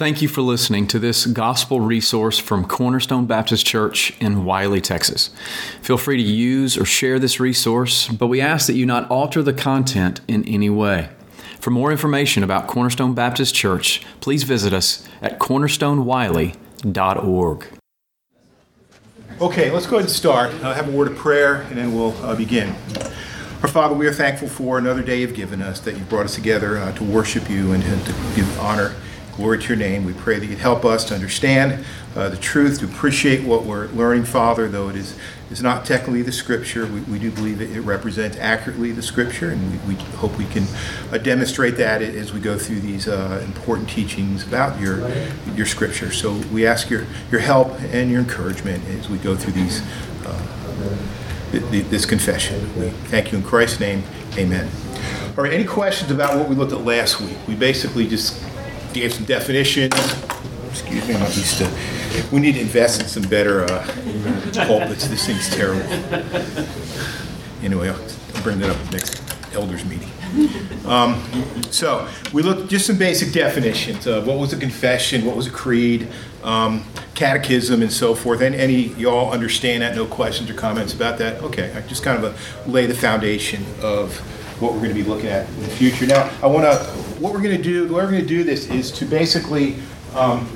Thank you for listening to this gospel resource from Cornerstone Baptist Church in Wylie, Texas. Feel free to use or share this resource, but we ask that you not alter the content in any way. For more information about Cornerstone Baptist Church, please visit us at cornerstonewiley.org. Okay, let's go ahead and start. I'll have a word of prayer and then we'll uh, begin. Our Father, we are thankful for another day you've given us, that you've brought us together uh, to worship you and to, to give honor Glory to your name. We pray that you'd help us to understand uh, the truth, to appreciate what we're learning, Father, though it is, is not technically the Scripture. We, we do believe that it represents accurately the Scripture, and we, we hope we can uh, demonstrate that as we go through these uh, important teachings about your, your Scripture. So we ask your, your help and your encouragement as we go through these, uh, this confession. We thank you in Christ's name. Amen. All right, any questions about what we looked at last week? We basically just gave some definitions. Excuse me, I'm used to. We need to invest in some better uh, pulpits. This thing's terrible. Anyway, I'll bring that up next elders meeting. Um, so we looked just some basic definitions of what was a confession, what was a creed, um, catechism, and so forth. And any y'all understand that? No questions or comments about that? Okay, I just kind of a, lay the foundation of what we're going to be looking at in the future. Now, I want to, what we're going to do, the way we're going to do this is to basically um,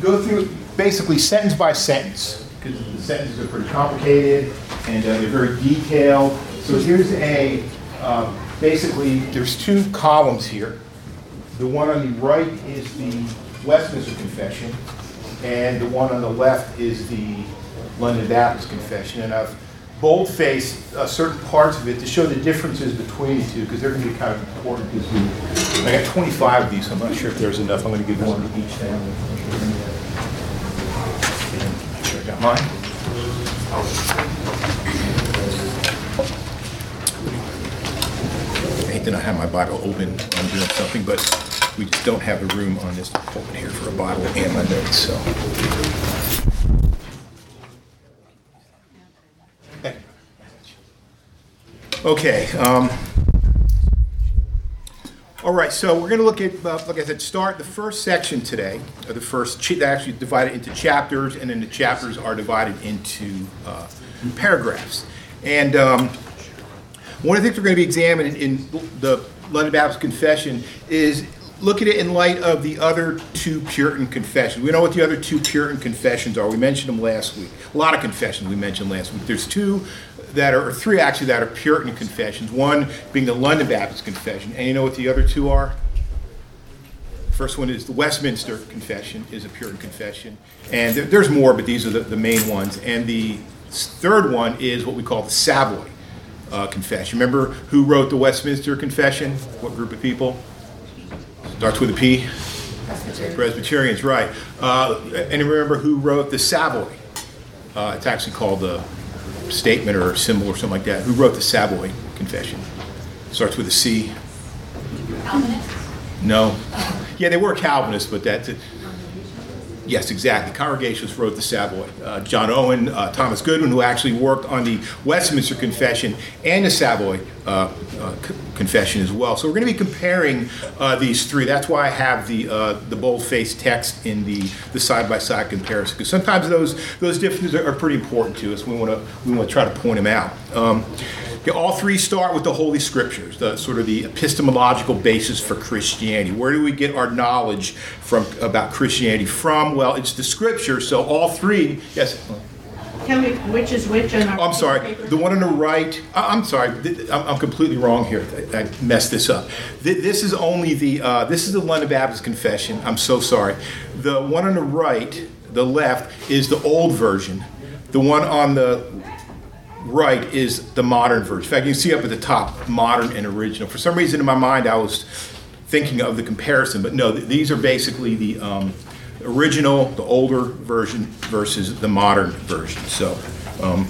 go through basically sentence by sentence, because the sentences are pretty complicated and uh, they're very detailed. So here's a, uh, basically, there's two columns here. The one on the right is the Westminster Confession, and the one on the left is the London Baptist Confession. And I've boldface uh, certain parts of it to show the differences between the two because they're going to be kind of important I got 25 of these, I'm not sure if there's enough. I'm going to give one to each. Make sure I got mine. I hate I have my Bible open I'm doing something, but we just don't have the room on this pulpit here for a Bible and my notes, so. Okay. Um, all right, so we're going to look at, uh, like I said, start the first section today. Uh, the first, ch- actually divided into chapters, and then the chapters are divided into uh, paragraphs. And um, one of the things we're going to be examining in the London Baptist Confession is look at it in light of the other two Puritan confessions. We know what the other two Puritan confessions are. We mentioned them last week. A lot of confessions we mentioned last week. There's two that are, or three actually, that are Puritan confessions. One being the London Baptist Confession. And you know what the other two are? First one is the Westminster Confession, is a Puritan confession. And there, there's more, but these are the, the, main ones. And the third one is what we call the Savoy uh, Confession. Remember who wrote the Westminster Confession? What group of people? Starts with a P? Presbyterians, right. Uh, and remember who wrote the Savoy? Uh, it's actually called the statement or symbol or something like that. Who wrote the Savoy Confession? Starts with a C. Calvinists? No. Yeah, they were Calvinists, but that's it. Yes, exactly. Congregations wrote the Savoy. Uh, John Owen, uh, Thomas Goodwin, who actually worked on the Westminster Confession and the Savoy uh, uh Confession as well. So we're going to be comparing uh, these three. That's why I have the uh, the bold-faced text in the the side-by-side comparison because sometimes those those differences are, are, pretty important to us. We want to we want to try to point them out. Um, all three start with the Holy Scriptures, the sort of the epistemological basis for Christianity. Where do we get our knowledge from about Christianity from? Well, it's the Scripture. So all three, yes. Tell me which is which on our. I'm sorry. Paper? The one on the right. I'm sorry. I'm completely wrong here. I messed this up. This is only the. Uh, this is the London Baptist Confession. I'm so sorry. The one on the right, the left, is the old version. The one on the right is the modern version. In fact, you can see up at the top, modern and original. For some reason in my mind, I was thinking of the comparison, but no, these are basically the um, original, the older version versus the modern version. So, um,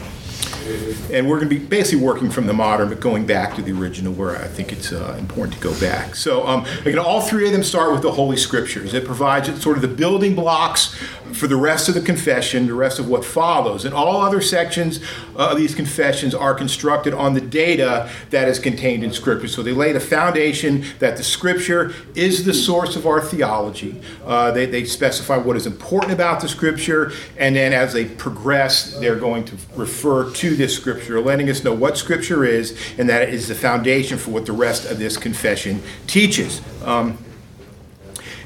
And we're going to be basically working from the modern, but going back to the original where I think it's uh, important to go back. So, um, again, all three of them start with the Holy Scriptures. It provides sort of the building blocks for the rest of the confession, the rest of what follows. And all other sections of these confessions are constructed on the data that is contained in Scripture. So they lay the foundation that the Scripture is the source of our theology. Uh, they, they specify what is important about the Scripture, and then as they progress, they're going to refer to this Scripture, letting us know what Scripture is, and that it is the foundation for what the rest of this confession teaches. Um,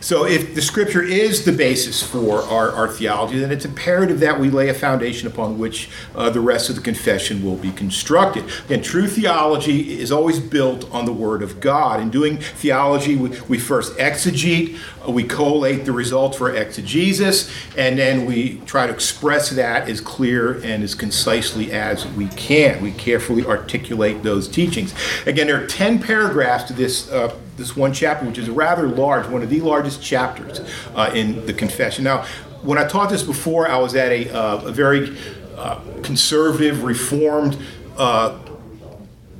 so, if the scripture is the basis for our, our theology, then it's imperative that we lay a foundation upon which uh, the rest of the confession will be constructed. And true theology is always built on the Word of God. In doing theology, we, we first exegete, uh, we collate the results for exegesis, and then we try to express that as clear and as concisely as we can. We carefully articulate those teachings. Again, there are 10 paragraphs to this. Uh, this one chapter, which is rather large, one of the largest chapters uh, in the confession. Now, when I taught this before, I was at a, uh, a very uh, conservative, reformed uh,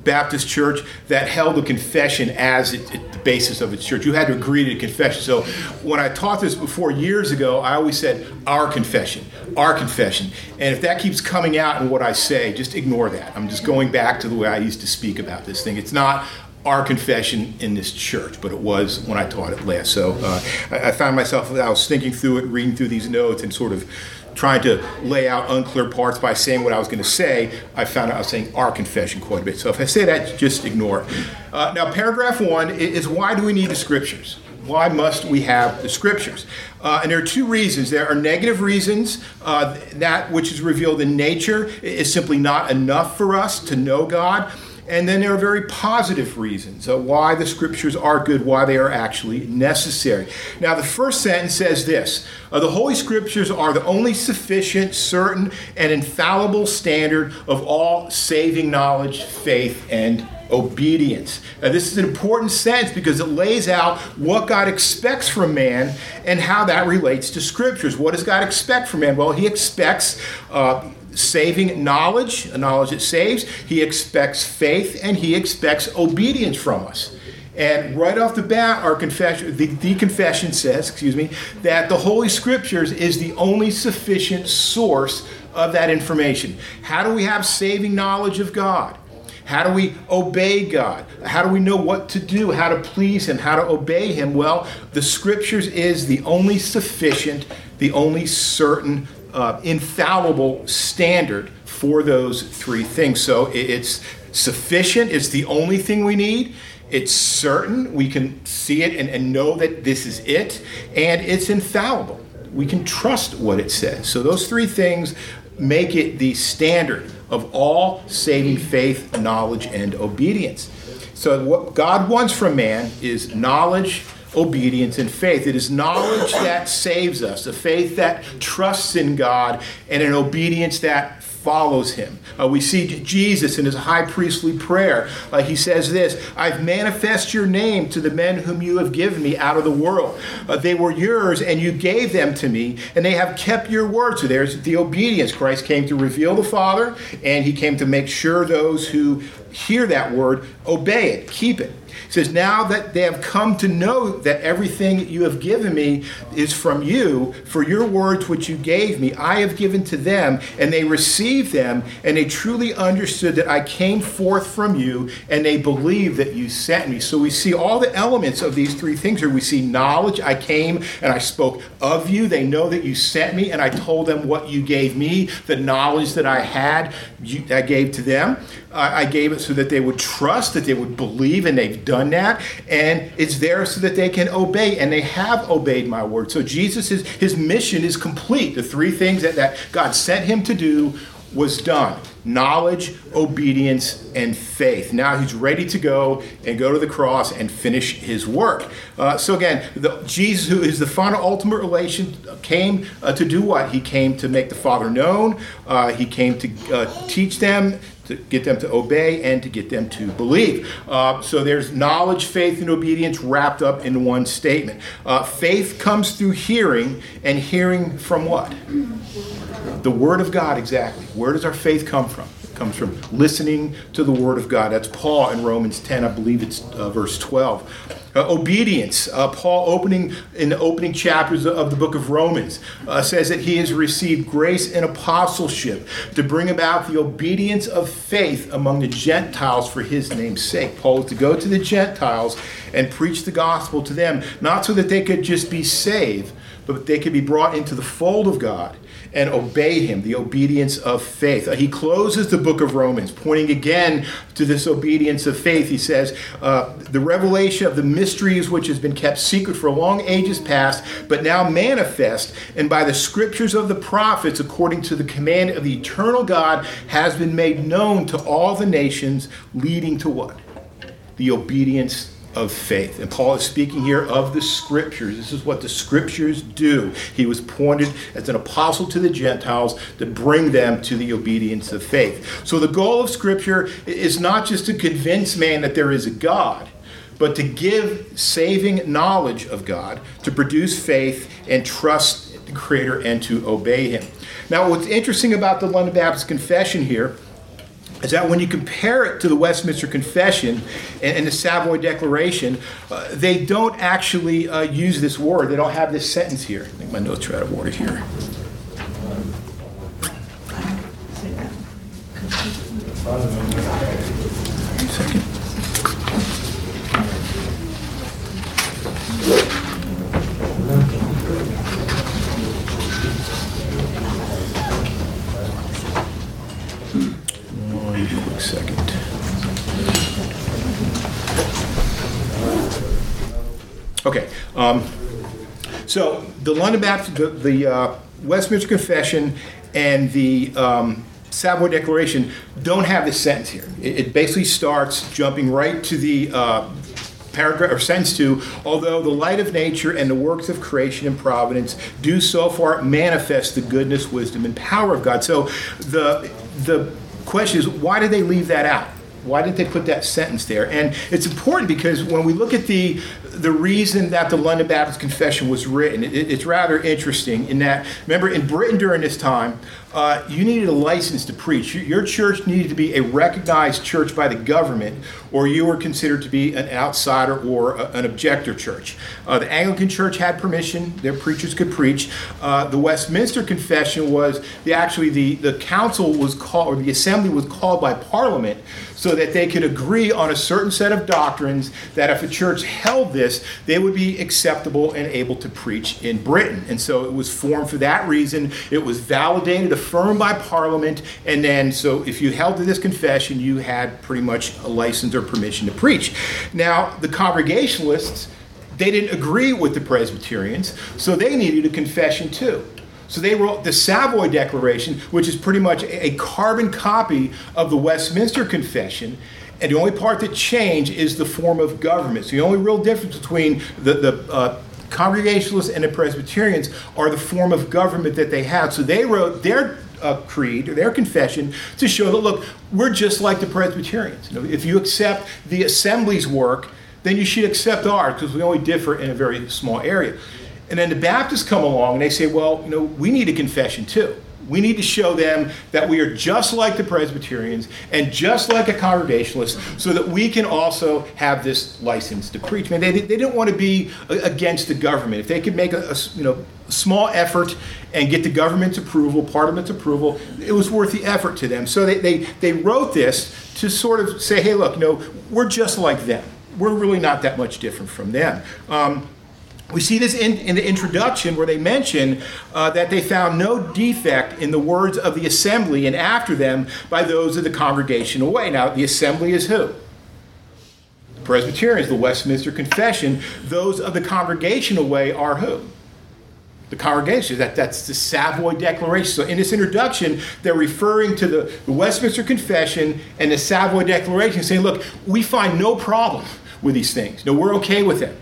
Baptist church that held the confession as it, it, the basis of its church. You had to agree to the confession. So when I taught this before years ago, I always said our confession, our confession. And if that keeps coming out in what I say, just ignore that. I'm just going back to the way I used to speak about this thing. It's not our confession in this church, but it was when I taught it last. So uh, I, I, found myself, I was thinking through it, reading through these notes, and sort of trying to lay out unclear parts by saying what I was going to say. I found out I was saying our confession quite a bit. So if I say that, just ignore it. Uh, now, paragraph one is why do we need the scriptures? Why must we have the scriptures? Uh, and there are two reasons. There are negative reasons. Uh, that which is revealed in nature is simply not enough for us to know God. And then there are very positive reasons why the scriptures are good, why they are actually necessary. Now, the first sentence says this uh, The Holy Scriptures are the only sufficient, certain, and infallible standard of all saving knowledge, faith, and obedience. Now, this is an important sentence because it lays out what God expects from man and how that relates to scriptures. What does God expect from man? Well, He expects. Uh, saving knowledge, a knowledge that saves. He expects faith and he expects obedience from us. And right off the bat, our confession, the, the, confession says, excuse me, that the Holy Scriptures is the only sufficient source of that information. How do we have saving knowledge of God? How do we obey God? How do we know what to do, how to please Him, how to obey Him? Well, the Scriptures is the only sufficient, the only certain uh, infallible standard for those three things. So it's sufficient, it's the only thing we need. It's certain, we can see it and, and know that this is it, and it's infallible. We can trust what it says. So those three things make it the standard of all saving faith, knowledge, and obedience. So, what God wants from man is knowledge, obedience and faith. It is knowledge that saves us, a faith that trusts in God, and an obedience that follows him. Uh, we see Jesus in his high priestly prayer. Uh, he says this I've manifest your name to the men whom you have given me out of the world. Uh, they were yours, and you gave them to me, and they have kept your word. So there's the obedience. Christ came to reveal the Father, and he came to make sure those who hear that word obey it, keep it. He says, Now that they have come to know that everything that you have given me is from you, for your words which you gave me, I have given to them, and they received them, and they truly understood that I came forth from you, and they believe that you sent me. So we see all the elements of these three things here. We see knowledge, I came and I spoke of you. They know that you sent me, and I told them what you gave me, the knowledge that I had, you, I gave to them. I gave it so that they would trust, that they would believe, and they've done that. And it's there so that they can obey, and they have obeyed my word. So Jesus is his mission is complete. The three things that, that God sent him to do was done knowledge, obedience, and faith. Now he's ready to go and go to the cross and finish his work. Uh, so again, the, Jesus, who is the final ultimate relation, came uh, to do what? He came to make the Father known. Uh, he came to uh, teach them to get them to obey and to get them to believe. Uh, so there's knowledge, faith, and obedience wrapped up in one statement. Uh, faith comes through hearing, and hearing from what? The Word of God, exactly. Where does our faith come from? It comes from listening to the Word of God. That's Paul in Romans 10, I believe it's uh, verse 12. Uh, obedience. Uh, Paul, opening in the opening chapters of the book of Romans, uh, says that he has received grace and apostleship to bring about the obedience of faith among the Gentiles for his name's sake. Paul is to go to the Gentiles and preach the gospel to them, not so that they could just be saved, but they could be brought into the fold of God and obey him, the obedience of faith. Uh, he closes the book of Romans, pointing again to this obedience of faith. He says, uh, The revelation of the mysteries which has been kept secret for long ages past, but now manifest, and by the scriptures of the prophets, according to the command of the eternal God, has been made known to all the nations, leading to what? The obedience of faith. And Paul is speaking here of the scriptures. This is what the scriptures do. He was appointed as an apostle to the Gentiles to bring them to the obedience of faith. So the goal of scripture is not just to convince man that there is a God, but to give saving knowledge of God, to produce faith and trust the Creator and to obey Him. Now, what's interesting about the London Baptist Confession here is that when you compare it to the Westminster Confession and, and the Savoy Declaration, uh, they don't actually uh, use this word. They don't have this sentence here. I think my notes are out of order here. Second. One quick second. Okay. Um, so the London Baptist, the, the uh, Westminster Confession, and the um, Savoy Declaration don't have this sentence here. It, it basically starts jumping right to the uh, paragraph or sentence two. Although the light of nature and the works of creation and providence do so far manifest the goodness, wisdom, and power of God. So the the question is, why did they leave that out? Why did they put that sentence there? And it's important because when we look at the the reason that the London Baptist Confession was written, it, it's rather interesting in that, remember, in Britain during this time, uh, you needed a license to preach. Your, church needed to be a recognized church by the government, or you were considered to be an outsider or a, an objector church. Uh, the Anglican Church had permission; their preachers could preach. Uh, the Westminster Confession was the actually the the council was called, or the assembly was called by Parliament, so that they could agree on a certain set of doctrines that if a church held this, they would be acceptable and able to preach in Britain. And so it was formed for that reason. It was validated affirmed by Parliament, and then so if you held to this confession, you had pretty much a license or permission to preach. Now, the Congregationalists, they didn't agree with the Presbyterians, so they needed a confession too. So they wrote the Savoy Declaration, which is pretty much a carbon copy of the Westminster Confession. And the only part that changed is the form of government. So the only real difference between the, the uh, Congregationalists and the Presbyterians are the form of government that they had. So they wrote their uh, creed or their confession to show that look, we're just like the Presbyterians. You know, if you accept the assembly's work, then you should accept ours because we only differ in a very small area. And then the Baptists come along and they say, well, you know, we need a confession too. We need to show them that we are just like the Presbyterians and just like a Congregationalist so that we can also have this license to preach. Man, they, they didn't want to be against the government. If they could make a, a you know, small effort and get the government's approval, Parliament's approval, it was worth the effort to them. So they, they, they wrote this to sort of say, hey, look, you know, we're just like them. We're really not that much different from them. Um, we see this in, in, the introduction where they mention uh, that they found no defect in the words of the assembly and after them by those of the congregational way. Now, the assembly is who? The Presbyterians, the Westminster Confession. Those of the congregational way are who? The congregation. That, that's the Savoy Declaration. So, in this introduction, they're referring to the, the Westminster Confession and the Savoy Declaration, saying, look, we find no problem with these things. No, we're okay with them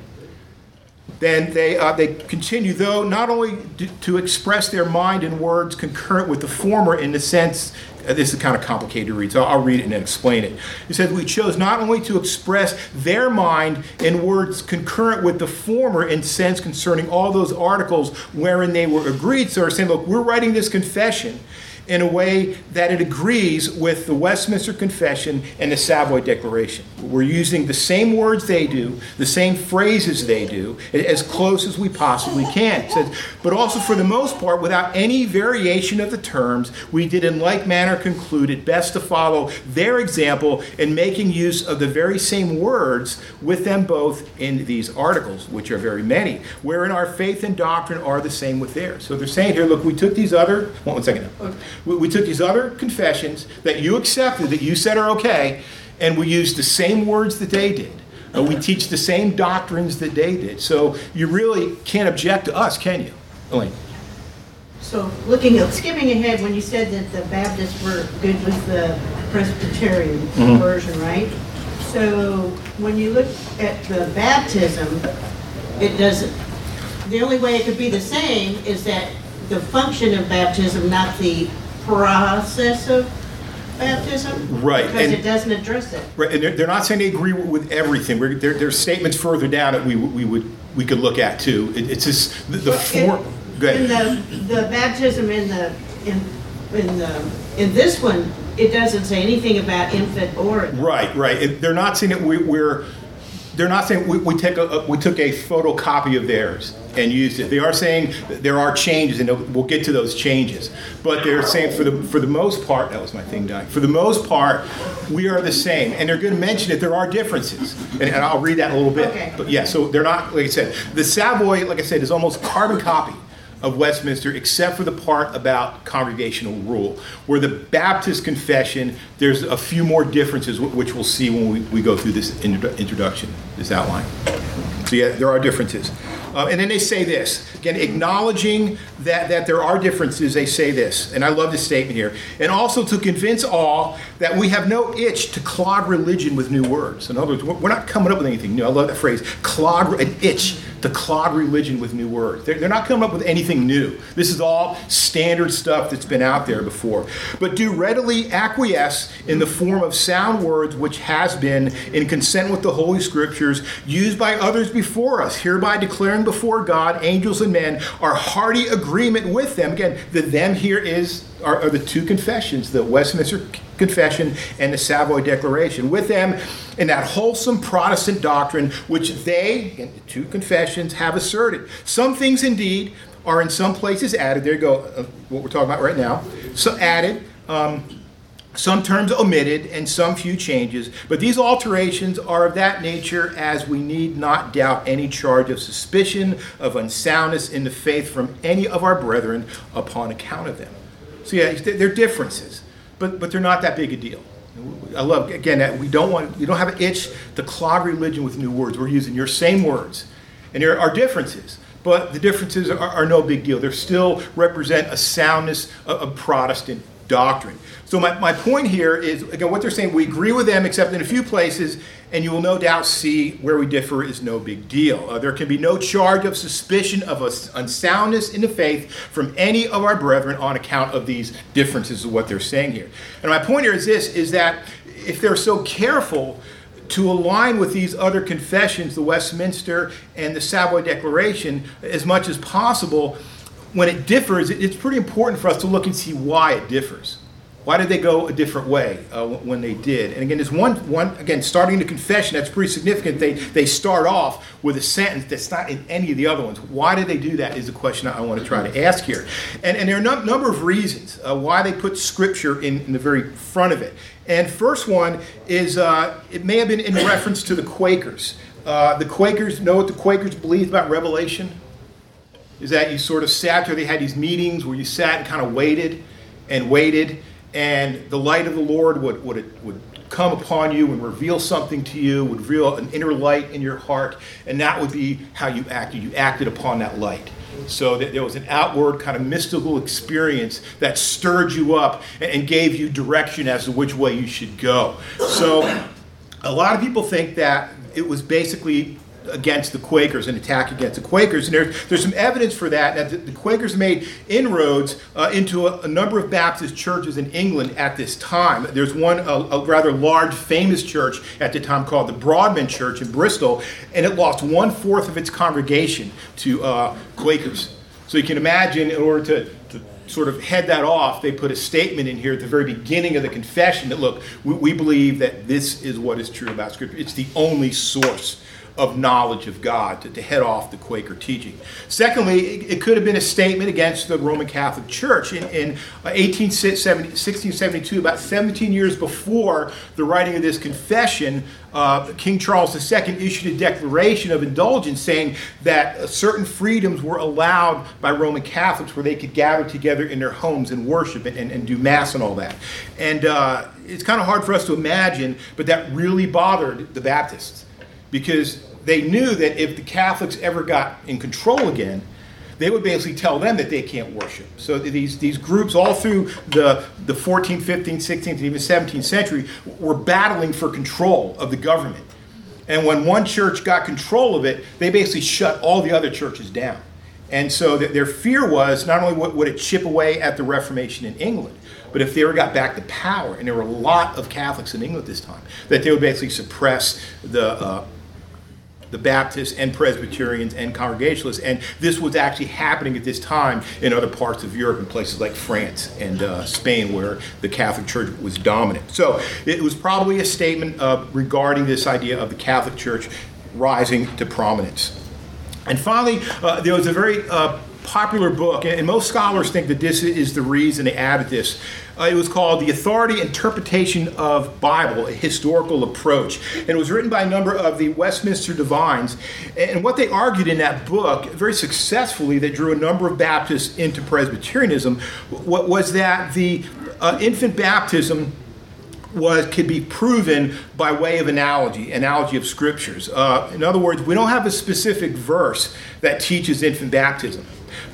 then they, uh, they continue, though, not only to express their mind in words concurrent with the former in the sense, uh, this is kind of complicated to read, so I'll read it and explain it. It says, We chose not only to express their mind in words concurrent with the former in sense concerning all those articles wherein they were agreed. So they're saying, Look, we're writing this confession in a way that it agrees with the Westminster Confession and the Savoy Declaration. We're using the same words they do, the same phrases they do, as close as we possibly can. Says, but also, for the most part, without any variation of the terms, we did in like manner conclude it best to follow their example in making use of the very same words with them both in these articles, which are very many, wherein our faith and doctrine are the same with theirs. So they're saying here, look, we took these other, one second, we, we took these other confessions that you accepted, that you said are okay, and we used the same words that they did. Uh, we teach the same doctrines that they did. So you really can't object to us, can you, Elaine? So looking at, skipping ahead, when you said that the Baptists were good with the Presbyterian version, right? So when you look at the baptism, it doesn't, the only way it could be the same is that the function of baptism, not the process of baptism? Right, Because and- it doesn't address it. Right, and they're, they're not saying they agree with everything. We're, there, there's statements further down that we, we would we could look at too. It, it's just the, the form. In the, the baptism in the, in, in the, in this one, it doesn't say anything about infant or. Right, right. It, they're not saying that we, we're. They're not saying we, we take a, we took a photocopy of theirs and used it. They are saying there are changes, and we'll get to those changes. But they're saying for the for the most part, that was my thing dying. For the most part, we are the same, and they're going to mention that there are differences, and, and I'll read that in a little bit. Okay. But yeah, so they're not like I said. The Savoy, like I said, is almost carbon copy of Westminster, except for the part about congregational rule. Where the Baptist confession, there's a few more differences, which we'll see when we, we go through this introdu- introduction, this outline. So yeah, there are differences. Uh, and then they say this again, acknowledging that, that there are differences. They say this, and I love this statement here. And also to convince all that we have no itch to clog religion with new words. In other words, we're not coming up with anything new. I love that phrase, clog an itch to clog religion with new words. They're, they're not coming up with anything new. This is all standard stuff that's been out there before. But do readily acquiesce in the form of sound words which has been, in consent with the Holy Scriptures, used by others before us, hereby declaring before God, angels, and men, our hearty agreement with them. Again, the them here is are, are the two confessions, the Westminster Confession and the Savoy Declaration, with them in that wholesome Protestant doctrine which they, in the two confessions, have asserted. Some things indeed are in some places added. There you go, uh, what we're talking about right now. So added. Um, some terms omitted and some few changes, but these alterations are of that nature as we need not doubt any charge of suspicion of unsoundness in the faith from any of our brethren upon account of them. So yeah, they're differences, but but they're not that big a deal. I love again that we don't want you don't have an itch to clog religion with new words. We're using your same words, and there are differences, but the differences are, are no big deal. They still represent a soundness of, of Protestant doctrine. So my, my point here is again what they're saying. We agree with them, except in a few places, and you will no doubt see where we differ is no big deal. Uh, there can be no charge of suspicion of unsoundness in the faith from any of our brethren on account of these differences of what they're saying here. And my point here is this: is that if they're so careful to align with these other confessions, the Westminster and the Savoy Declaration, as much as possible, when it differs, it's pretty important for us to look and see why it differs. Why did they go a different way uh, when they did? And again, there's one, one again, starting the confession, that's pretty significant. They, they start off with a sentence that's not in any of the other ones. Why did they do that is the question I want to try to ask here. And, and there are a num- number of reasons uh, why they put scripture in, in the very front of it. And first one is uh, it may have been in reference to the Quakers. Uh, the Quakers, know what the Quakers believed about Revelation? Is that you sort of sat there, they had these meetings where you sat and kind of waited and waited, and the light of the Lord would, would, would come upon you and reveal something to you, would reveal an inner light in your heart, and that would be how you acted. You acted upon that light. So that there was an outward kind of mystical experience that stirred you up and- and gave you direction as to which way you should go. So a lot of people think that it was basically against the Quakers, an attack against the Quakers. And there's, there's some evidence for that, that the, Quakers made inroads uh, into a, a number of Baptist churches in England at this time. There's one, a, a rather large, famous church at the time called the Broadmead Church in Bristol, and it lost one fourth of its congregation to uh, Quakers. So you can imagine, in order to, to sort of head that off, they put a statement in here at the very beginning of the confession that, look, we, we believe that this is what is true about Scripture. It's the only source of knowledge of God to, to head off the Quaker teaching. Secondly, it, it, could have been a statement against the Roman Catholic Church. In, in 1672, uh, about 17 years before the writing of this confession, uh, King Charles II issued a declaration of indulgence saying that certain freedoms were allowed by Roman Catholics where they could gather together in their homes and worship and, and, and do Mass and all that. And uh, it's kind of hard for us to imagine, but that really bothered the Baptists because they knew that if the Catholics ever got in control again, they would basically tell them that they can't worship. So these, these groups all through the, the 14th, 15th, 16th, and even 17th century were battling for control of the government. And when one church got control of it, they basically shut all the other churches down. And so their fear was not only would it chip away at the Reformation in England, but if they ever got back to power, and there were a lot of Catholics in England this time, that they would basically suppress the, uh, the Baptists and Presbyterians and Congregationalists. And this was actually happening at this time in other parts of Europe, in places like France and uh, Spain, where the Catholic Church was dominant. So it was probably a statement uh, regarding this idea of the Catholic Church rising to prominence. And finally, uh, there was a very uh, popular book, and most scholars think that this is the reason they added this. Uh, it was called The Authority Interpretation of Bible, a Historical Approach. And it was written by a number of the Westminster Divines. And what they argued in that book, very successfully, that drew a number of Baptists into Presbyterianism, was that the uh, infant baptism was could be proven by way of analogy, analogy of scriptures. Uh, in other words, we don't have a specific verse that teaches infant baptism.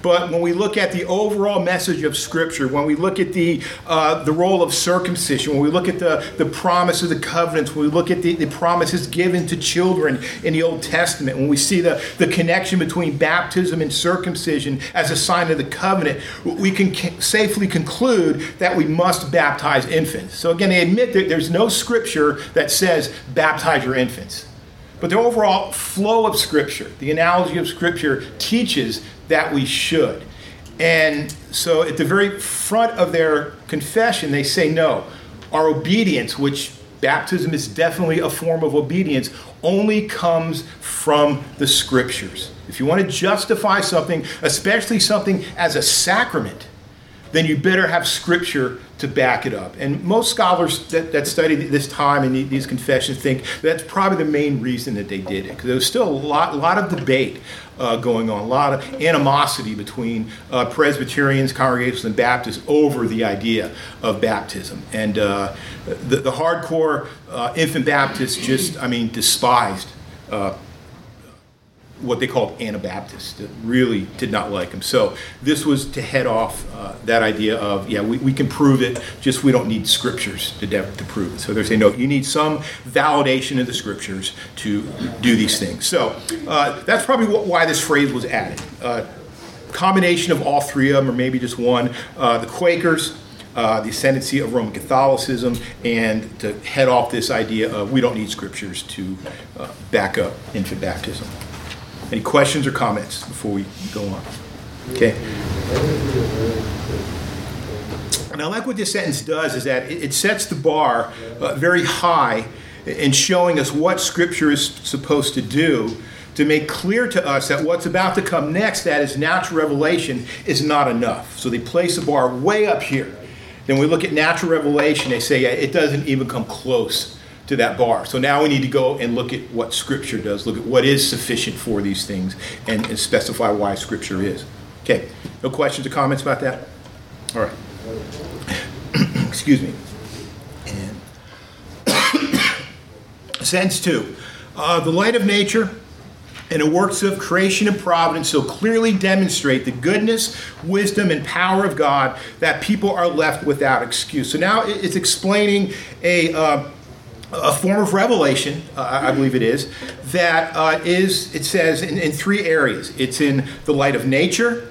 But when we look at the overall message of Scripture, when we look at the, uh, the role of circumcision, when we look at the, the promise of the covenants, when we look at the, the promises given to children in the Old Testament, when we see the, the connection between baptism and circumcision as a sign of the covenant, we can safely conclude that we must baptize infants. So again, they admit that there's no scripture that says baptize your infants. But the overall flow of Scripture, the analogy of Scripture, teaches that we should. And so at the very front of their confession, they say, no, our obedience, which baptism is definitely a form of obedience, only comes from the scriptures. If you want to justify something, especially something as a sacrament, then you better have scripture to back it up. And most scholars that, that study this time and these confessions think that's probably the main reason that they did it, because there was still a lot, lot of debate uh, going on, a lot of animosity between uh, Presbyterians, Congregationalists, and Baptists over the idea of baptism. And uh, the, the, hardcore uh, infant Baptists just, I mean, despised uh, what they called Anabaptists that really did not like him. So this was to head off uh, that idea of, yeah, we, we can prove it, just we don't need scriptures to, de- to prove it. So they're saying, no, you need some validation of the scriptures to do these things. So uh, that's probably what, why this phrase was added. Uh, combination of all three of them, or maybe just one. Uh, the Quakers, uh, the ascendancy of Roman Catholicism, and to head off this idea of we don't need scriptures to uh, back up infant baptism. Any questions or comments before we go on? Okay. And I like what this sentence does is that it sets the bar uh, very high in showing us what Scripture is supposed to do to make clear to us that what's about to come next, that is natural revelation, is not enough. So they place the bar way up here. Then we look at natural revelation, they say yeah, it doesn't even come close to that bar. So now we need to go and look at what Scripture does, look at what is sufficient for these things, and, and specify why Scripture is. Okay, no questions or comments about that? All right. Excuse me. And sentence two. Uh, the light of nature and the works of creation and providence so clearly demonstrate the goodness, wisdom, and power of God that people are left without excuse. So now it's explaining a, uh, a form of revelation, uh, I believe it is, that uh, is it says, in, in, three areas. It's in the light of nature,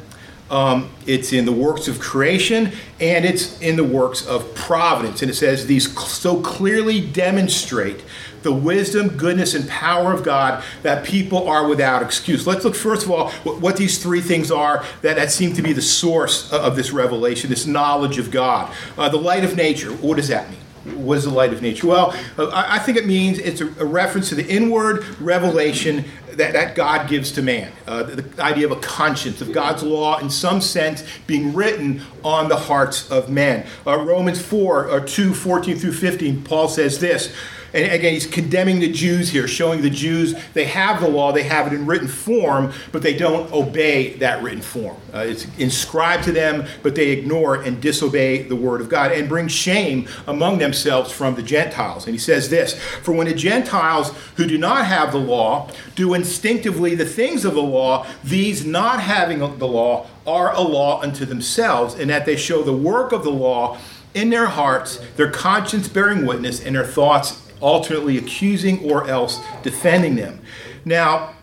um, it's in the works of creation, and it's in the works of providence. And it says these so clearly demonstrate the wisdom, goodness, and power of God that people are without excuse. Let's look first of all what these three things are that, that seem to be the source of this revelation, this knowledge of God. Uh, the light of nature, what does that mean? What is the light of nature? Well, uh, I think it means it's a, reference to the inward revelation that, that God gives to man. Uh, the, the, idea of a conscience, of God's law, in some sense, being written on the hearts of men. Uh, Romans 4, or uh, 2, 14 through 15, Paul says this and again, he's condemning the Jews here, showing the Jews they have the law, they have it in written form, but they don't obey that written form. Uh, it's inscribed to them, but they ignore and disobey the word of God and bring shame among themselves from the Gentiles. And he says this For when the Gentiles who do not have the law do instinctively the things of the law, these not having the law are a law unto themselves, in that they show the work of the law in their hearts, their conscience bearing witness, and their thoughts alternately accusing or else defending them. Now,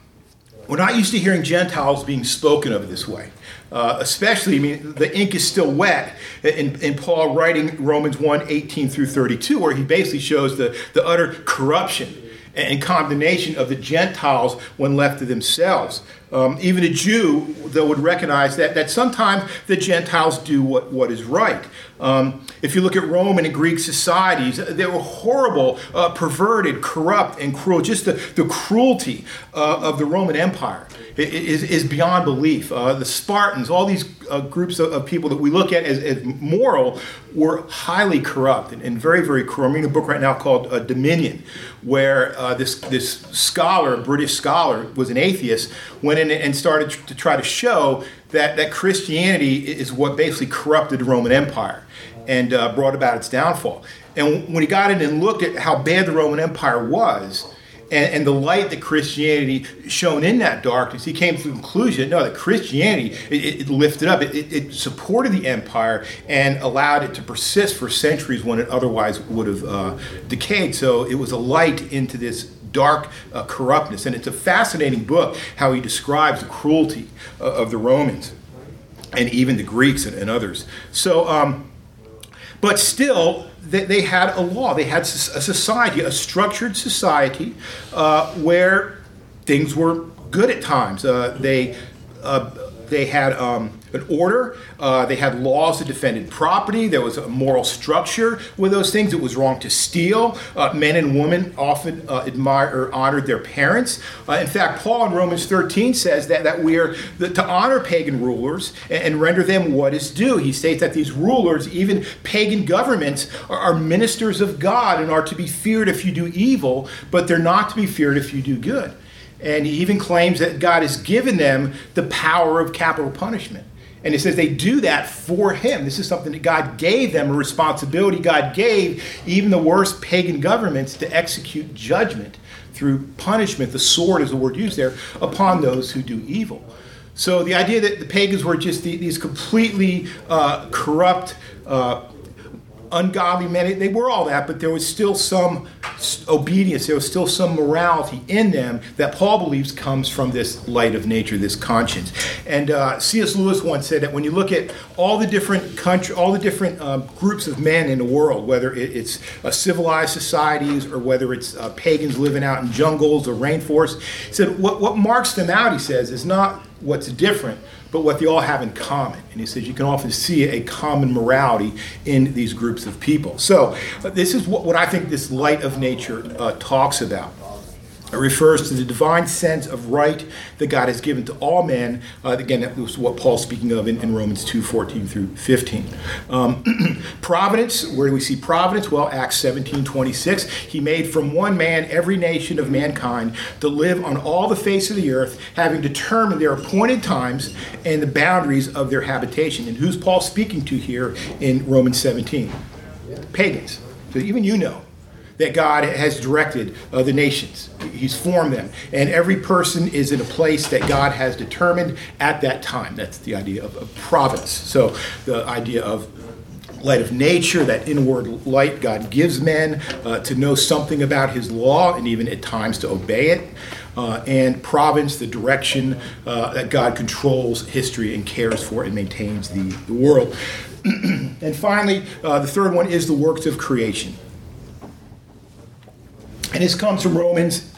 we're not used to hearing Gentiles being spoken of this way. Uh, especially, I mean, the ink is still wet in, in, Paul writing Romans 1 18 through 32, where he basically shows the, the utter corruption and condemnation of the Gentiles when left to themselves. Um, even a Jew, though, would recognize that, that sometimes the Gentiles do what, what is right. Um, if you look at Roman and Greek societies, they were horrible, uh, perverted, corrupt, and cruel. Just the, the cruelty uh, of the Roman Empire is, is beyond belief. Uh, the Spartans, all these uh, groups of, of, people that we look at as, as moral, were highly corrupt and, and, very, very cruel. I'm reading a book right now called uh, Dominion, where uh, this, this scholar, a British scholar, was an atheist, went in and started to try to show that, that Christianity is what basically corrupted the Roman Empire and uh, brought about its downfall. And when he got in and looked at how bad the Roman Empire was, and, and, the light that Christianity shone in that darkness, he came to the conclusion no, that Christianity it, it lifted up, it, it, supported the empire and allowed it to persist for centuries when it otherwise would have uh, decayed. So it was a light into this dark uh, corruptness. And it's a fascinating book how he describes the cruelty uh, of the Romans and even the Greeks and, and others. So, um, but still, they, they, had a law, they had a society, a structured society uh, where things were good at times. Uh, they, uh, they had. Um, an order. Uh, they had laws that defended property. There was a moral structure with those things. It was wrong to steal. Uh, men and women often uh, admired or honored their parents. Uh, in fact, Paul in Romans 13 says that, that we are to honor pagan rulers and, and, render them what is due. He states that these rulers, even pagan governments, are, are ministers of God and are to be feared if you do evil, but they're not to be feared if you do good. And he even claims that God has given them the power of capital punishment. And it says they do that for him. This is something that God gave them, a responsibility God gave even the worst pagan governments to execute judgment through punishment. The sword is the word used there upon those who do evil. So the idea that the pagans were just these completely uh, corrupt, uh, ungodly men. They were all that, but there was still some obedience, there was still some morality in them that Paul believes comes from this light of nature, this conscience. And uh, C.S. Lewis once said that when you look at all the different country, all the different um, groups of men in the world, whether it's uh, civilized societies or whether it's uh, pagans living out in jungles or rainforests, he said what, what marks them out, he says, is not what's different, but what they all have in common. And he says you can often see a common morality in these groups of people. So, this is what, what I think this light of nature uh, talks about. It refers to the divine sense of right that God has given to all men. Uh, again, that was what Paul's speaking of in, in Romans 2 14 through 15. Um, providence, where do we see providence? Well, Acts 17 26. He made from one man every nation of mankind to live on all the face of the earth, having determined their appointed times and the boundaries of their habitation. And who's Paul speaking to here in Romans 17? Pagans. So even you know that God has directed uh, the nations. He's formed them. And every person is in a place that God has determined at that time. That's the idea of, of providence. So the idea of light of nature, that inward light God gives men uh, to know something about His law and even at times to obey it. uh, and providence, the direction uh, that God controls history and cares for and maintains the, the world. and finally, uh, the third one is the works of creation. And this comes from Romans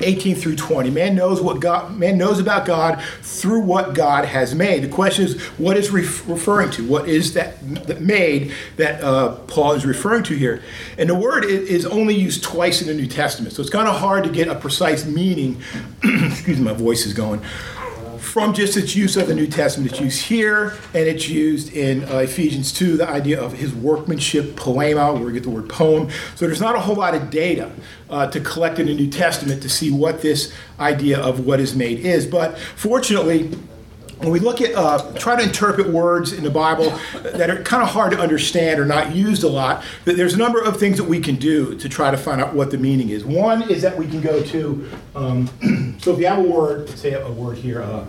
18 through 20. Man knows what God man knows about God through what God has made. The question is, what is ref- referring to? What is that, that made that uh, Paul is referring to here? And the word is only used twice in the New Testament, so it's kind of hard to get a precise meaning. excuse me, my voice is going from just its use of the New Testament. It's used here, and it's used in uh, Ephesians 2, the idea of his workmanship, poema, where we get the word poem. So there's not a whole lot of data uh, to collect in the New Testament to see what this idea of what is made is. But fortunately, when we look at uh, try to interpret words in the bible that are kind of hard to understand or not used a lot there's a number of things that we can do to try to find out what the meaning is one is that we can go to um, so if you have a word say a word here uh,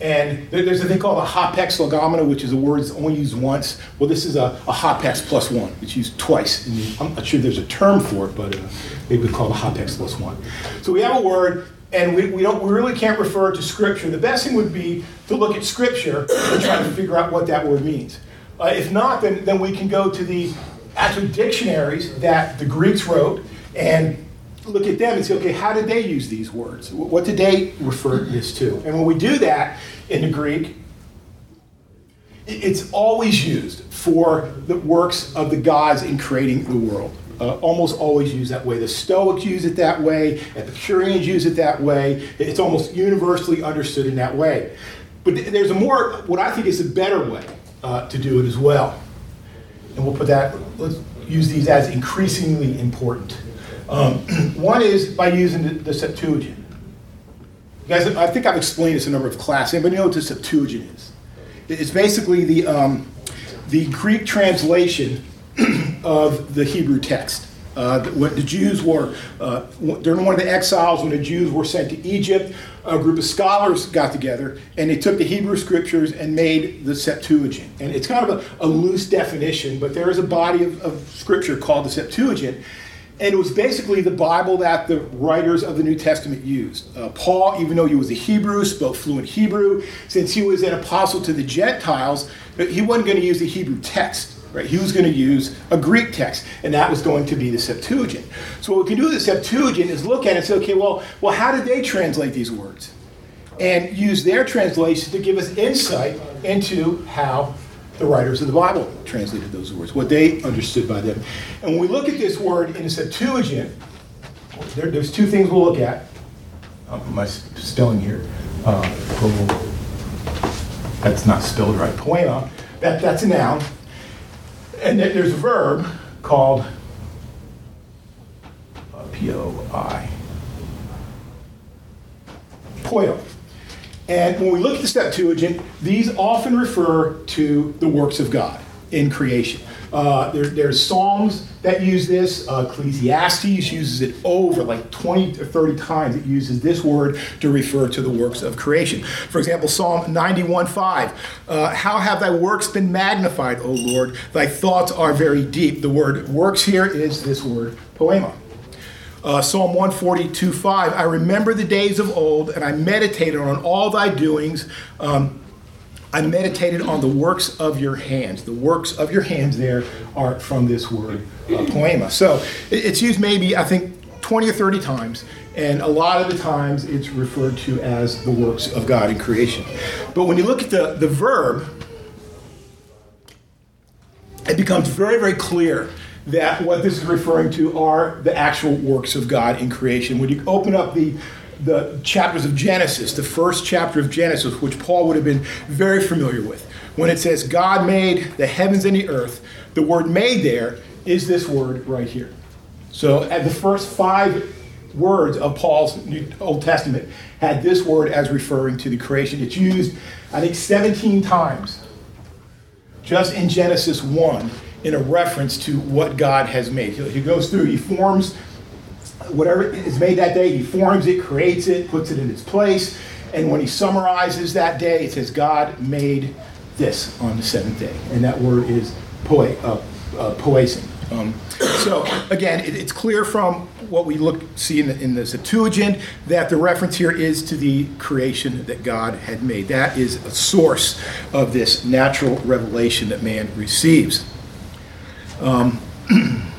and there's a thing called a hapax legomena, which is a word that's only used once. Well, this is a, a hapax plus one. It's used twice. I'm not sure there's a term for it, but uh, maybe we call it a hapax plus one. So we have a word, and we, we, don't, we really can't refer to Scripture. The best thing would be to look at Scripture and try to figure out what that word means. Uh, if not, then, then we can go to the actual dictionaries that the Greeks wrote and look at them and say, okay, how did they use these words? What did they refer this to? And when we do that in the Greek, it's always used for the works of the gods in creating the world. Uh, almost always used that way. The Stoics use it that way, Epicureans use it that way. It's almost universally understood in that way. But there's a more, what I think is a better way uh, to do it as well. And we'll put that, let's use these as increasingly important. Um, one is by using the, the Septuagint. guys, I think I've explained this a number of classes. Anybody know what the Septuagint is? It's basically the, um, the Greek translation of the Hebrew text. Uh, what the Jews were, uh, during one of the exiles, when the Jews were sent to Egypt, a group of scholars got together and they took the Hebrew scriptures and made the Septuagint. And it's kind of a, a loose definition, but there is a body of, of scripture called the Septuagint. And it was basically the Bible that the writers of the New Testament used. Uh, Paul, even though he was a Hebrew, spoke fluent Hebrew. Since he was an apostle to the Gentiles, he wasn't going to use the Hebrew text. Right? He was going to use a Greek text, and that was going to be the Septuagint. So what we can do with the Septuagint is look at it and say, okay, well, well, how did they translate these words? And use their translation to give us insight into how the writers of the Bible translated those words, what they understood by them. And when we look at this word in the Septuagint, there, there's two things we'll look at. Um, my spelling here. Uh, that's not spelled right. Poema. That, that's a noun. And then there's a verb called uh, P-O-I. Poio. And when we look at the Septuagint, these often refer to the works of God in creation. Uh, there, there's Psalms that use this. Uh, Ecclesiastes uses it over like 20 or 30 times. It uses this word to refer to the works of creation. For example, Psalm 91:5. Uh, How have thy works been magnified, O Lord? Thy thoughts are very deep. The word works here is this word poema. Uh, Psalm 142 5. I remember the days of old, and I meditated on all thy doings. Um, I meditated on the works of your hands. The works of your hands there are from this word, uh, poema. So it's used maybe, I think, 20 or 30 times, and a lot of the times it's referred to as the works of God in creation. But when you look at the, the verb, it becomes very, very clear that what this is referring to are the actual works of God in creation. When you open up the the chapters of Genesis, the first chapter of Genesis, which Paul would have been very familiar with, when it says God made the heavens and the earth, the word made there is this word right here. So at the first five words of Paul's New Old Testament had this word as referring to the creation. It's used, I think, 17 times just in Genesis 1 in a reference to what God has made. He goes through, he forms whatever is made that day, he forms it, creates it, puts it in its place. And when he summarizes that day, it says, God made this on the seventh day. And that word is poe, uh, uh. Um, so again, it, it's clear from what we look see in the, in the Septuagint that the reference here is to the creation that God had made. That is a source of this natural revelation that man receives. Um,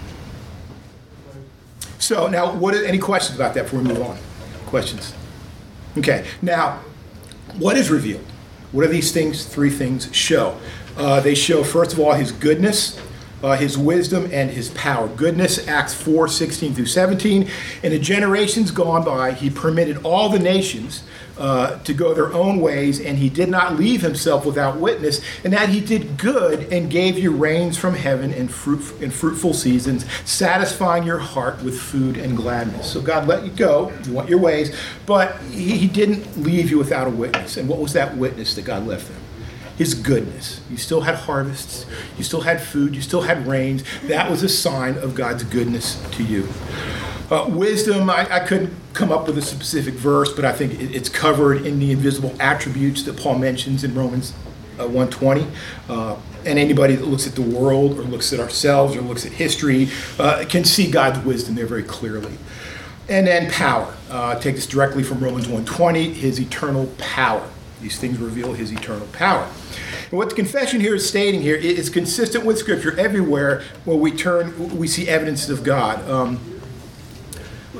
so now, what are, any questions about that before we move on? Questions? Okay. Now, what is revealed? What do these things, three things, show? Uh, they show, first of all, his goodness, uh, his wisdom, and his power. Goodness, Acts 4 16 through 17. In the generations gone by, he permitted all the nations uh, to go their own ways, and he did not leave himself without witness, and that he did good and gave you rains from heaven and, fruit, and fruitful seasons, satisfying your heart with food and gladness. So God let you go, you want your ways, but he, he didn't leave you without a witness. And what was that witness that God left them? His goodness. You still had harvests, you still had food, you still had rains. That was a sign of God's goodness to you. Uh, wisdom, I, I, couldn't come up with a specific verse, but I think it, it's covered in the invisible attributes that Paul mentions in Romans uh, 120. Uh, and anybody that looks at the world or looks at ourselves or looks at history uh, can see God's wisdom there very clearly. And then power. Uh, take this directly from Romans 120, his eternal power. These things reveal his eternal power. And what the confession here is stating here is consistent with Scripture everywhere where we turn, we see evidences of God. Um,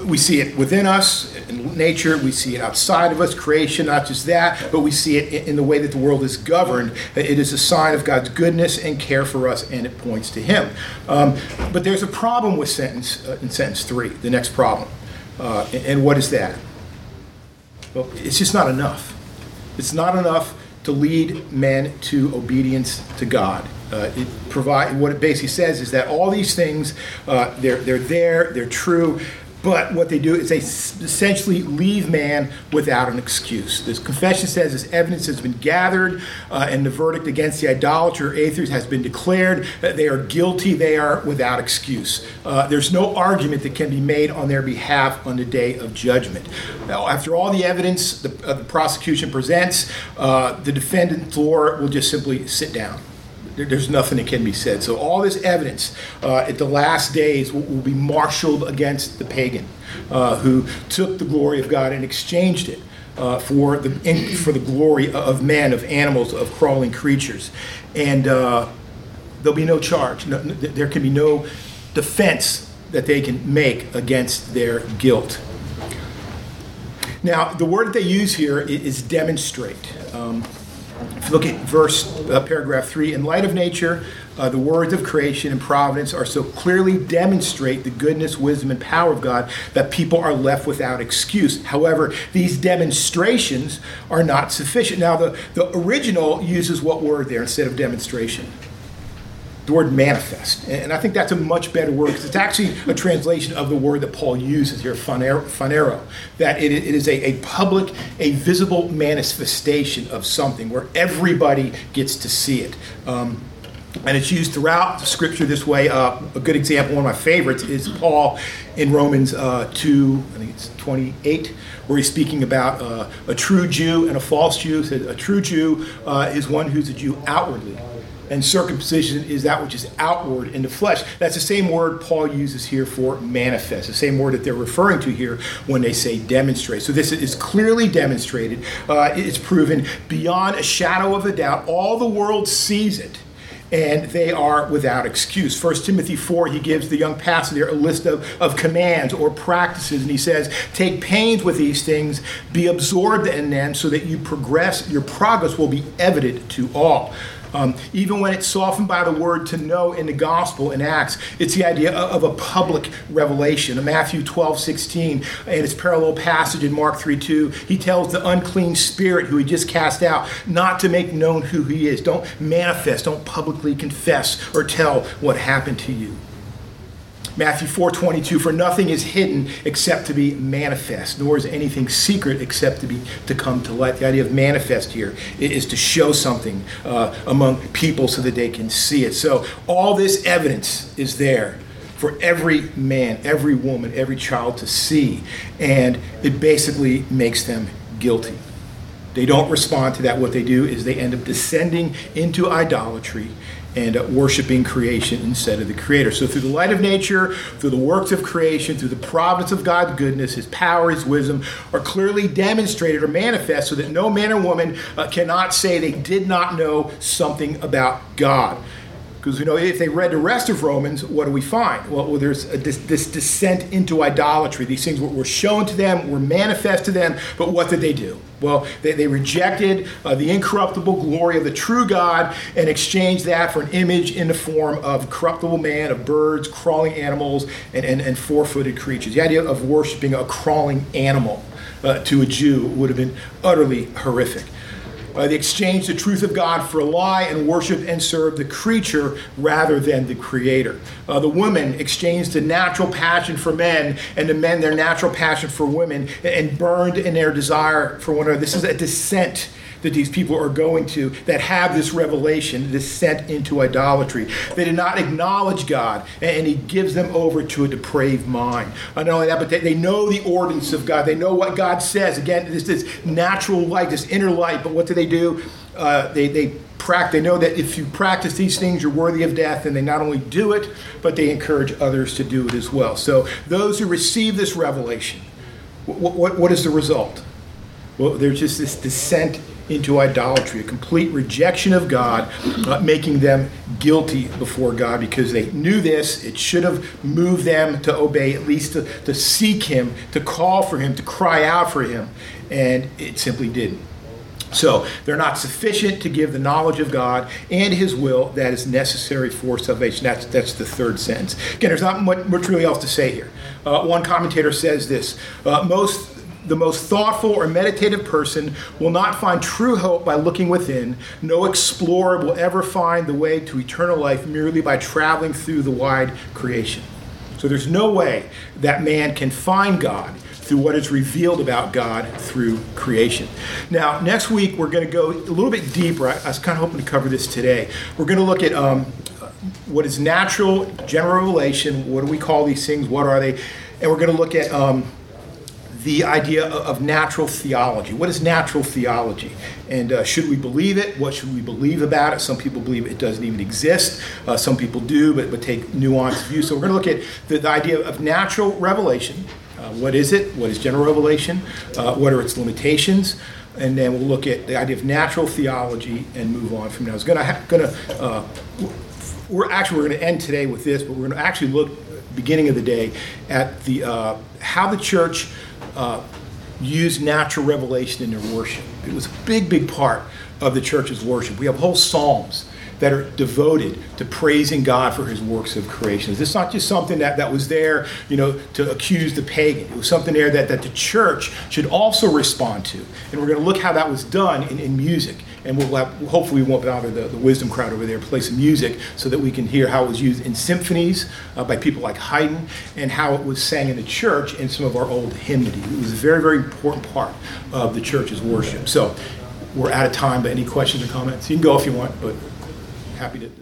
we see it within us in nature we see it outside of us creation not just that but we see it in the way that the world is governed. It is a sign of god's goodness and care for us and it points to him. Um, but there's a problem with sentence uh, in sentence three the next problem. Uh, and what is that? Well it's just not enough it's not enough to lead men to obedience to god. Uh, it provide what it basically says is that all these things uh, they're, they're there they're true but what they do is they essentially leave man without an excuse. This confession says this evidence has been gathered uh, and the verdict against the idolater or atheist has been declared that they are guilty, they are without excuse. Uh, there's no argument that can be made on their behalf on the day of judgment. Now, after all the evidence the, uh, the prosecution presents, uh, the defendant, Thor, will just simply sit down there's nothing that can be said. So all this evidence uh, at the last days will, will, be marshaled against the pagan uh, who took the glory of God and exchanged it. Uh, for the in, for the glory of men, of animals, of crawling creatures, and uh, there'll be no charge. No, there can be no defense that they can make against their guilt. Now, the word that they use here is demonstrate. Um, if you look at verse, uh, paragraph three, in light of nature, uh, the words of creation and providence are so clearly demonstrate the goodness, wisdom, and power of God that people are left without excuse. However, these demonstrations are not sufficient. Now, the, the original uses what word there instead of demonstration? The word manifest. And I think that's a much better word because it's actually a translation of the word that Paul uses here, phanero, that it, is a, public, a visible manifestation of something where everybody gets to see it. Um, and it's used throughout scripture this way. Uh, a good example, one of my favorites, is Paul in Romans uh, 2, I think it's 28, where he's speaking about uh, a true Jew and a false Jew. Says a true Jew uh, is one who's a Jew outwardly and circumcision is that which is outward in the flesh. That's the same word Paul uses here for manifest, the same word that they're referring to here when they say demonstrate. So this is clearly demonstrated. Uh, it's proven beyond a shadow of a doubt. All the world sees it and they are without excuse. 1 Timothy 4, he gives the young pastor there a list of, of commands or practices, and he says, Take pains with these things, be absorbed in them, so that you progress, your progress will be evident to all. Um, even when it's softened by the word to know in the gospel in Acts, it's the idea of, a public revelation. In Matthew 12, 16, and its parallel passage in Mark 3, 2, he tells the unclean spirit who he just cast out not to make known who he is. Don't manifest, don't publicly confess or tell what happened to you. Matthew 4:22 for nothing is hidden except to be manifest nor is anything secret except to be to come to light. The idea of manifest here is to show something uh, among people so that they can see it. So all this evidence is there for every man every woman every child to see and it basically makes them guilty. They don't respond to that. What they do is they end up descending into idolatry and uh, worshiping creation instead of the creator. So, through the light of nature, through the works of creation, through the providence of God's goodness, his power, his wisdom are clearly demonstrated or manifest so that no man or woman uh, cannot say they did not know something about God. Because you know if they read the rest of Romans, what do we find? Well, well there's a, this, this, descent into idolatry. These things were, were, shown to them, were manifest to them, but what did they do? Well, they, they rejected uh, the incorruptible glory of the true God and exchanged that for an image in the form of corruptible man, of birds, crawling animals, and, and, and four footed creatures. The idea of worshiping a crawling animal uh, to a Jew would have been utterly horrific. Uh, they exchanged the truth of God for a lie and worshiped and served the creature rather than the creator. Uh, the women exchanged the natural passion for men and the men their natural passion for women and burned in their desire for one another. This is a descent that these people are going to that have this revelation, descent into idolatry. They did not acknowledge God, and He gives them over to a depraved mind. Not only that, but they, they know the ordinance of God. They know what God says. Again, this this natural light, this inner light. But what do they do? Uh, they they practice. They know that if you practice these things, you're worthy of death, and they not only do it, but they encourage others to do it as well. So those who receive this revelation, what, what, what is the result? Well, there's just this descent into idolatry, a complete rejection of God, uh, making them guilty before God because they knew this. It should have moved them to obey, at least to, to seek Him, to call for Him, to cry out for Him, and it simply didn't. So they're not sufficient to give the knowledge of God and His will that is necessary for salvation. That's that's the third sentence. Again, there's not much, much really else to say here. Uh, one commentator says this: uh, most the most thoughtful or meditative person will not find true hope by looking within. No explorer will ever find the way to eternal life merely by traveling through the wide creation. So there's no way that man can find God through what is revealed about God through creation. Now, next week we're going to go a little bit deeper. I, I was kind of hoping to cover this today. We're going to look at um, what is natural, general revelation. What do we call these things? What are they? And we're going to look at um, the idea of natural theology. What is natural theology? And uh, should we believe it? What should we believe about it? Some people believe it doesn't even exist. Uh, some people do, but, but take nuanced views. So we're going to look at the, the idea of natural revelation. Uh, what is it? What is general revelation? Uh, what are its limitations? And then we'll look at the idea of natural theology and move on from there. I was going to, ha- going to uh, we're actually we're going to end today with this, but we're going to actually look beginning of the day at the uh, how the church uh, used natural revelation in their worship. It was a big, big part of the church's worship. We have whole psalms that are devoted to praising God for his works of creation. Is not just something that, that was there, you know, to accuse the pagan. It was something there that, that the church should also respond to. And we're going to look how that was done in, in music. And we'll have, hopefully we won't bother the, the wisdom crowd over there play some music so that we can hear how it was used in symphonies uh, by people like Haydn and how it was sang in the church in some of our old hymnody. It was a very, very important part of the church's worship. So we're out of time, but any questions or comments? You can go if you want, but happy to